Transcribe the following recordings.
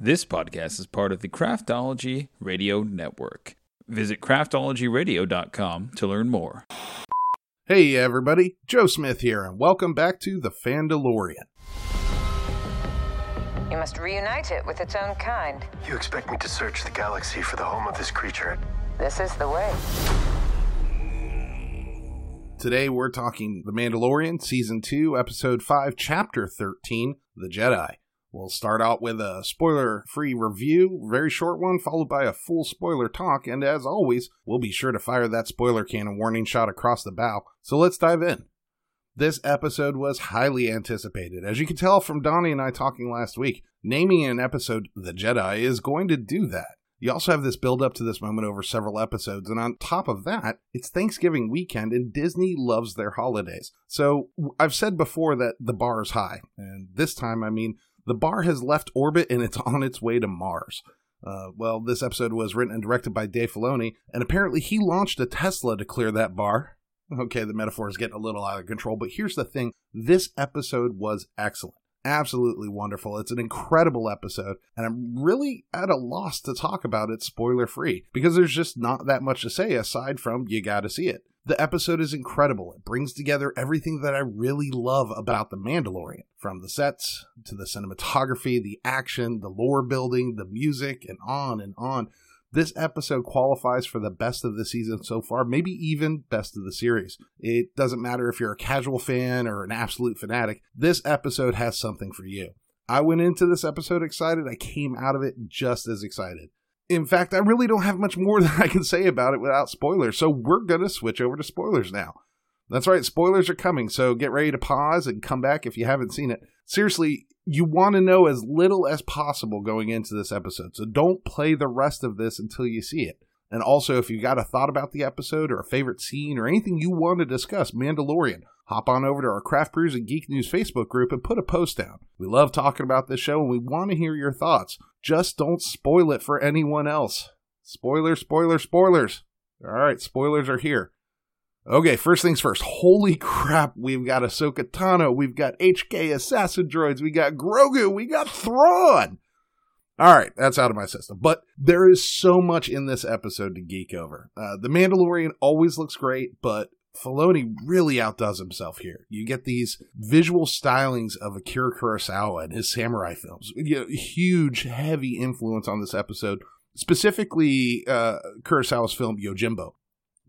This podcast is part of the Craftology Radio Network. Visit craftologyradio.com to learn more. Hey everybody, Joe Smith here, and welcome back to The Fandalorian. You must reunite it with its own kind. You expect me to search the galaxy for the home of this creature? This is the way. Today we're talking The Mandalorian, Season 2, Episode 5, Chapter 13, The Jedi. We'll start out with a spoiler free review, very short one, followed by a full spoiler talk, and as always, we'll be sure to fire that spoiler cannon warning shot across the bow. So let's dive in. This episode was highly anticipated. As you can tell from Donnie and I talking last week, naming an episode The Jedi is going to do that. You also have this build up to this moment over several episodes, and on top of that, it's Thanksgiving weekend and Disney loves their holidays. So I've said before that the bar is high, and this time I mean the bar has left orbit and it's on its way to Mars. Uh, well, this episode was written and directed by Dave Filoni, and apparently he launched a Tesla to clear that bar. Okay, the metaphor is getting a little out of control, but here's the thing this episode was excellent. Absolutely wonderful. It's an incredible episode, and I'm really at a loss to talk about it spoiler free because there's just not that much to say aside from you gotta see it. The episode is incredible. It brings together everything that I really love about The Mandalorian from the sets to the cinematography, the action, the lore building, the music, and on and on. This episode qualifies for the best of the season so far, maybe even best of the series. It doesn't matter if you're a casual fan or an absolute fanatic, this episode has something for you. I went into this episode excited, I came out of it just as excited. In fact, I really don't have much more that I can say about it without spoilers, so we're going to switch over to spoilers now. That's right, spoilers are coming, so get ready to pause and come back if you haven't seen it. Seriously, you want to know as little as possible going into this episode, so don't play the rest of this until you see it. And also, if you got a thought about the episode or a favorite scene or anything you want to discuss, Mandalorian, hop on over to our Craft Brews and Geek News Facebook group and put a post down. We love talking about this show and we want to hear your thoughts. Just don't spoil it for anyone else. Spoiler, spoiler, spoilers. All right, spoilers are here. Okay, first things first. Holy crap, we've got Ahsoka Tano, we've got HK Assassin Droids, we got Grogu, we got Thrawn. All right, that's out of my system. But there is so much in this episode to geek over. Uh, the Mandalorian always looks great, but Filoni really outdoes himself here. You get these visual stylings of Akira Kurosawa and his samurai films. You know, huge, heavy influence on this episode, specifically uh, Kurosawa's film Yojimbo.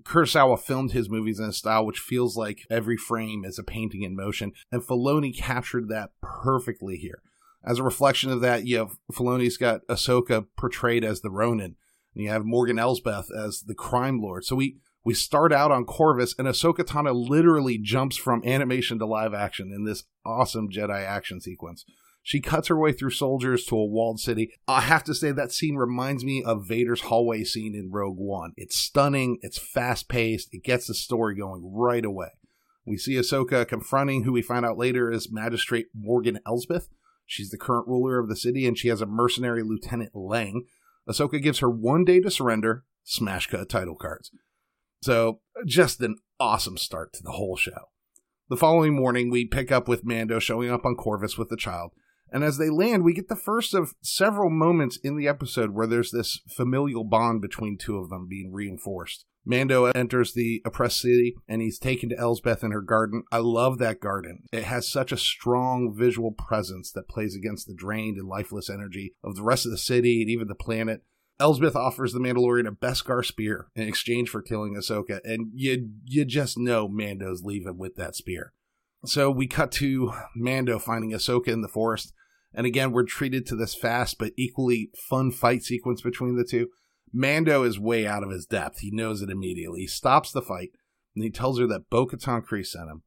Kurosawa filmed his movies in a style which feels like every frame is a painting in motion, and Filoni captured that perfectly here. As a reflection of that, you have Filoni's got Ahsoka portrayed as the Ronin, and you have Morgan Elsbeth as the crime lord. So we we start out on Corvus, and Ahsoka Tano literally jumps from animation to live action in this awesome Jedi action sequence. She cuts her way through soldiers to a walled city. I have to say that scene reminds me of Vader's hallway scene in Rogue One. It's stunning, it's fast paced, it gets the story going right away. We see Ahsoka confronting who we find out later is Magistrate Morgan Elsbeth. She's the current ruler of the city, and she has a mercenary Lieutenant Lang. Ahsoka gives her one day to surrender, smash cut title cards. So, just an awesome start to the whole show. The following morning, we pick up with Mando showing up on Corvus with the child. And as they land, we get the first of several moments in the episode where there's this familial bond between two of them being reinforced. Mando enters the oppressed city and he's taken to Elsbeth in her garden. I love that garden. It has such a strong visual presence that plays against the drained and lifeless energy of the rest of the city and even the planet. Elsbeth offers the Mandalorian a Beskar spear in exchange for killing Ahsoka, and you you just know Mando's leaving with that spear. So we cut to Mando finding Ahsoka in the forest, and again we're treated to this fast but equally fun fight sequence between the two. Mando is way out of his depth. He knows it immediately. He stops the fight, and he tells her that Bo-Katan Kryze sent him.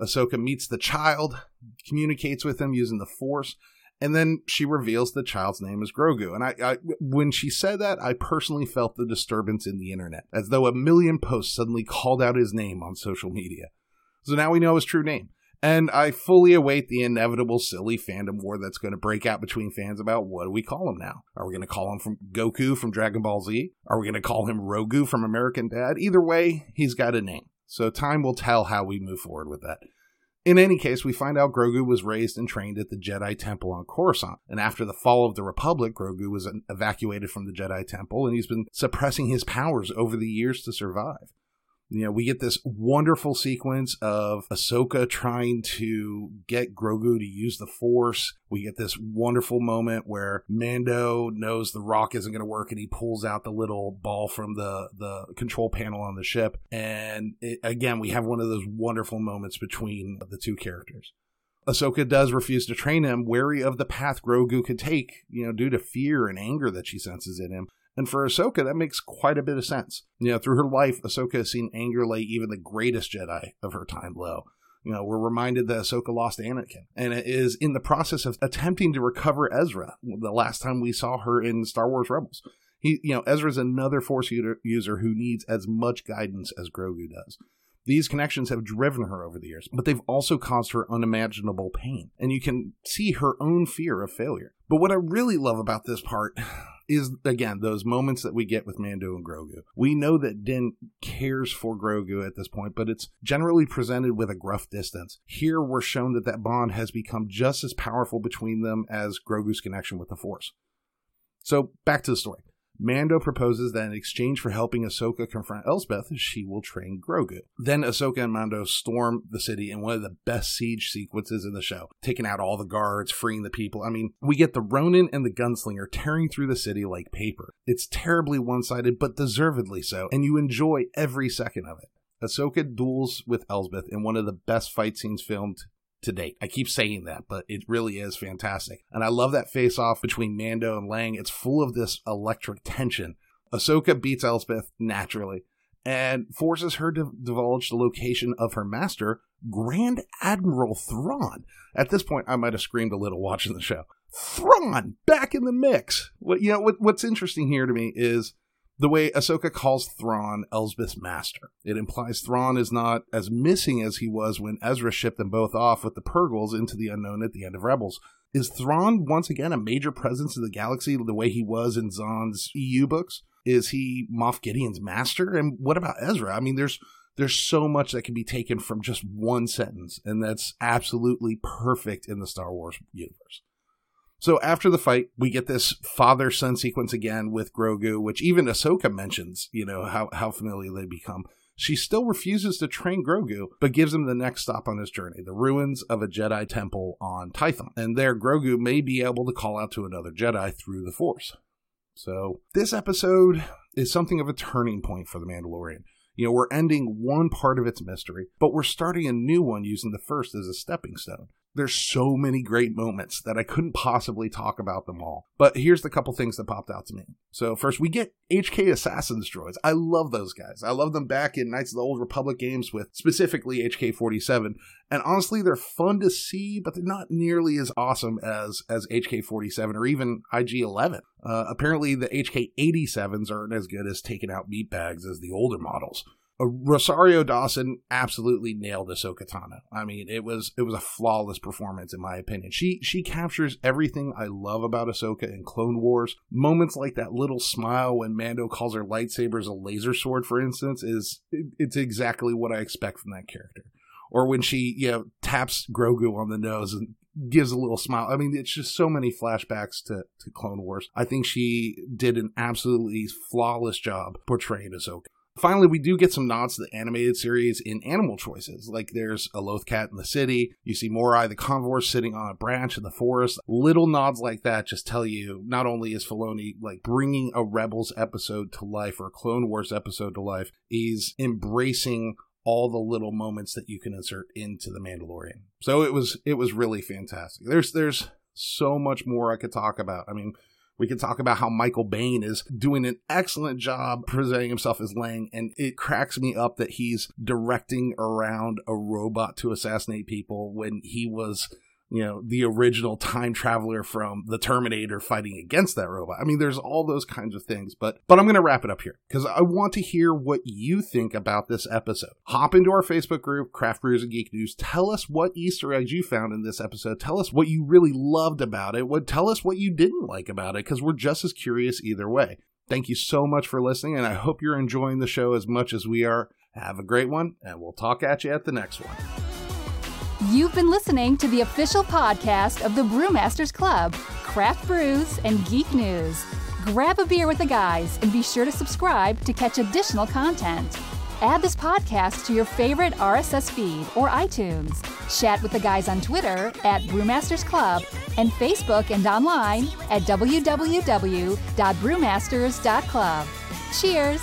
Ahsoka meets the child, communicates with him using the Force, and then she reveals the child's name is Grogu. And I, I, when she said that, I personally felt the disturbance in the internet, as though a million posts suddenly called out his name on social media. So now we know his true name. And I fully await the inevitable silly fandom war that's going to break out between fans about what do we call him now? Are we going to call him from Goku from Dragon Ball Z? Are we going to call him Rogu from American Dad? Either way, he's got a name. So time will tell how we move forward with that. In any case, we find out Grogu was raised and trained at the Jedi Temple on Coruscant. And after the fall of the Republic, Grogu was evacuated from the Jedi Temple and he's been suppressing his powers over the years to survive. You know, we get this wonderful sequence of Ahsoka trying to get Grogu to use the Force. We get this wonderful moment where Mando knows the rock isn't going to work and he pulls out the little ball from the, the control panel on the ship. And it, again, we have one of those wonderful moments between the two characters. Ahsoka does refuse to train him, wary of the path Grogu could take, you know, due to fear and anger that she senses in him. And for Ahsoka, that makes quite a bit of sense. You know, through her life, Ahsoka has seen anger lay even the greatest Jedi of her time low. You know, we're reminded that Ahsoka lost Anakin, and it is in the process of attempting to recover Ezra. The last time we saw her in Star Wars Rebels, he, you know, Ezra's another Force user who needs as much guidance as Grogu does. These connections have driven her over the years, but they've also caused her unimaginable pain, and you can see her own fear of failure. But what I really love about this part is again those moments that we get with Mando and Grogu. We know that Din cares for Grogu at this point, but it's generally presented with a gruff distance. Here we're shown that that bond has become just as powerful between them as Grogu's connection with the Force. So back to the story. Mando proposes that in exchange for helping Ahsoka confront Elsbeth, she will train Grogu. Then Ahsoka and Mando storm the city in one of the best siege sequences in the show, taking out all the guards, freeing the people. I mean, we get the Ronin and the gunslinger tearing through the city like paper. It's terribly one sided, but deservedly so, and you enjoy every second of it. Ahsoka duels with Elsbeth in one of the best fight scenes filmed to date. I keep saying that, but it really is fantastic. And I love that face off between Mando and Lang. It's full of this electric tension. Ahsoka beats Elsbeth naturally and forces her to divulge the location of her master, Grand Admiral Thrawn. At this point, I might have screamed a little watching the show. Thrawn back in the mix. What you know? What, what's interesting here to me is the way Ahsoka calls Thrawn Elsbeth's master. It implies Thrawn is not as missing as he was when Ezra shipped them both off with the Purrgils into the unknown at the end of Rebels. Is Thrawn once again a major presence in the galaxy the way he was in Zahn's EU books? Is he Moff Gideon's master? And what about Ezra? I mean, there's there's so much that can be taken from just one sentence, and that's absolutely perfect in the Star Wars universe. So after the fight, we get this father son sequence again with Grogu, which even Ahsoka mentions, you know, how, how familiar they become. She still refuses to train Grogu, but gives him the next stop on his journey, the ruins of a Jedi temple on Tython. And there, Grogu may be able to call out to another Jedi through the Force. So, this episode is something of a turning point for The Mandalorian. You know, we're ending one part of its mystery, but we're starting a new one using the first as a stepping stone. There's so many great moments that I couldn't possibly talk about them all. But here's the couple things that popped out to me. So first, we get HK Assassins droids. I love those guys. I love them back in Knights of the Old Republic games with specifically HK47. And honestly, they're fun to see, but they're not nearly as awesome as as HK47 or even IG11. Uh, apparently, the HK87s aren't as good as taking out meat bags as the older models. Uh, Rosario Dawson absolutely nailed Ahsoka Tano. I mean, it was it was a flawless performance in my opinion. She she captures everything I love about Ahsoka in Clone Wars. Moments like that little smile when Mando calls her lightsabers a laser sword, for instance, is it, it's exactly what I expect from that character. Or when she you know taps Grogu on the nose and gives a little smile. I mean, it's just so many flashbacks to, to Clone Wars. I think she did an absolutely flawless job portraying Ahsoka. Finally, we do get some nods to the animated series in animal choices. Like there's a loth cat in the city. You see Morai the convor sitting on a branch in the forest. Little nods like that just tell you not only is Filoni like bringing a Rebels episode to life or a Clone Wars episode to life, he's embracing all the little moments that you can insert into the Mandalorian. So it was it was really fantastic. There's there's so much more I could talk about. I mean, we can talk about how Michael Biehn is doing an excellent job presenting himself as Lang, and it cracks me up that he's directing around a robot to assassinate people when he was you know, the original time traveler from the Terminator fighting against that robot. I mean, there's all those kinds of things, but but I'm going to wrap it up here because I want to hear what you think about this episode. Hop into our Facebook group, Craft Brews and Geek News. Tell us what Easter eggs you found in this episode. Tell us what you really loved about it. What tell us what you didn't like about it because we're just as curious either way. Thank you so much for listening, and I hope you're enjoying the show as much as we are. Have a great one, and we'll talk at you at the next one. You've been listening to the official podcast of the Brewmasters Club, Craft Brews, and Geek News. Grab a beer with the guys and be sure to subscribe to catch additional content. Add this podcast to your favorite RSS feed or iTunes. Chat with the guys on Twitter at Brewmasters Club and Facebook and online at www.brewmasters.club. Cheers!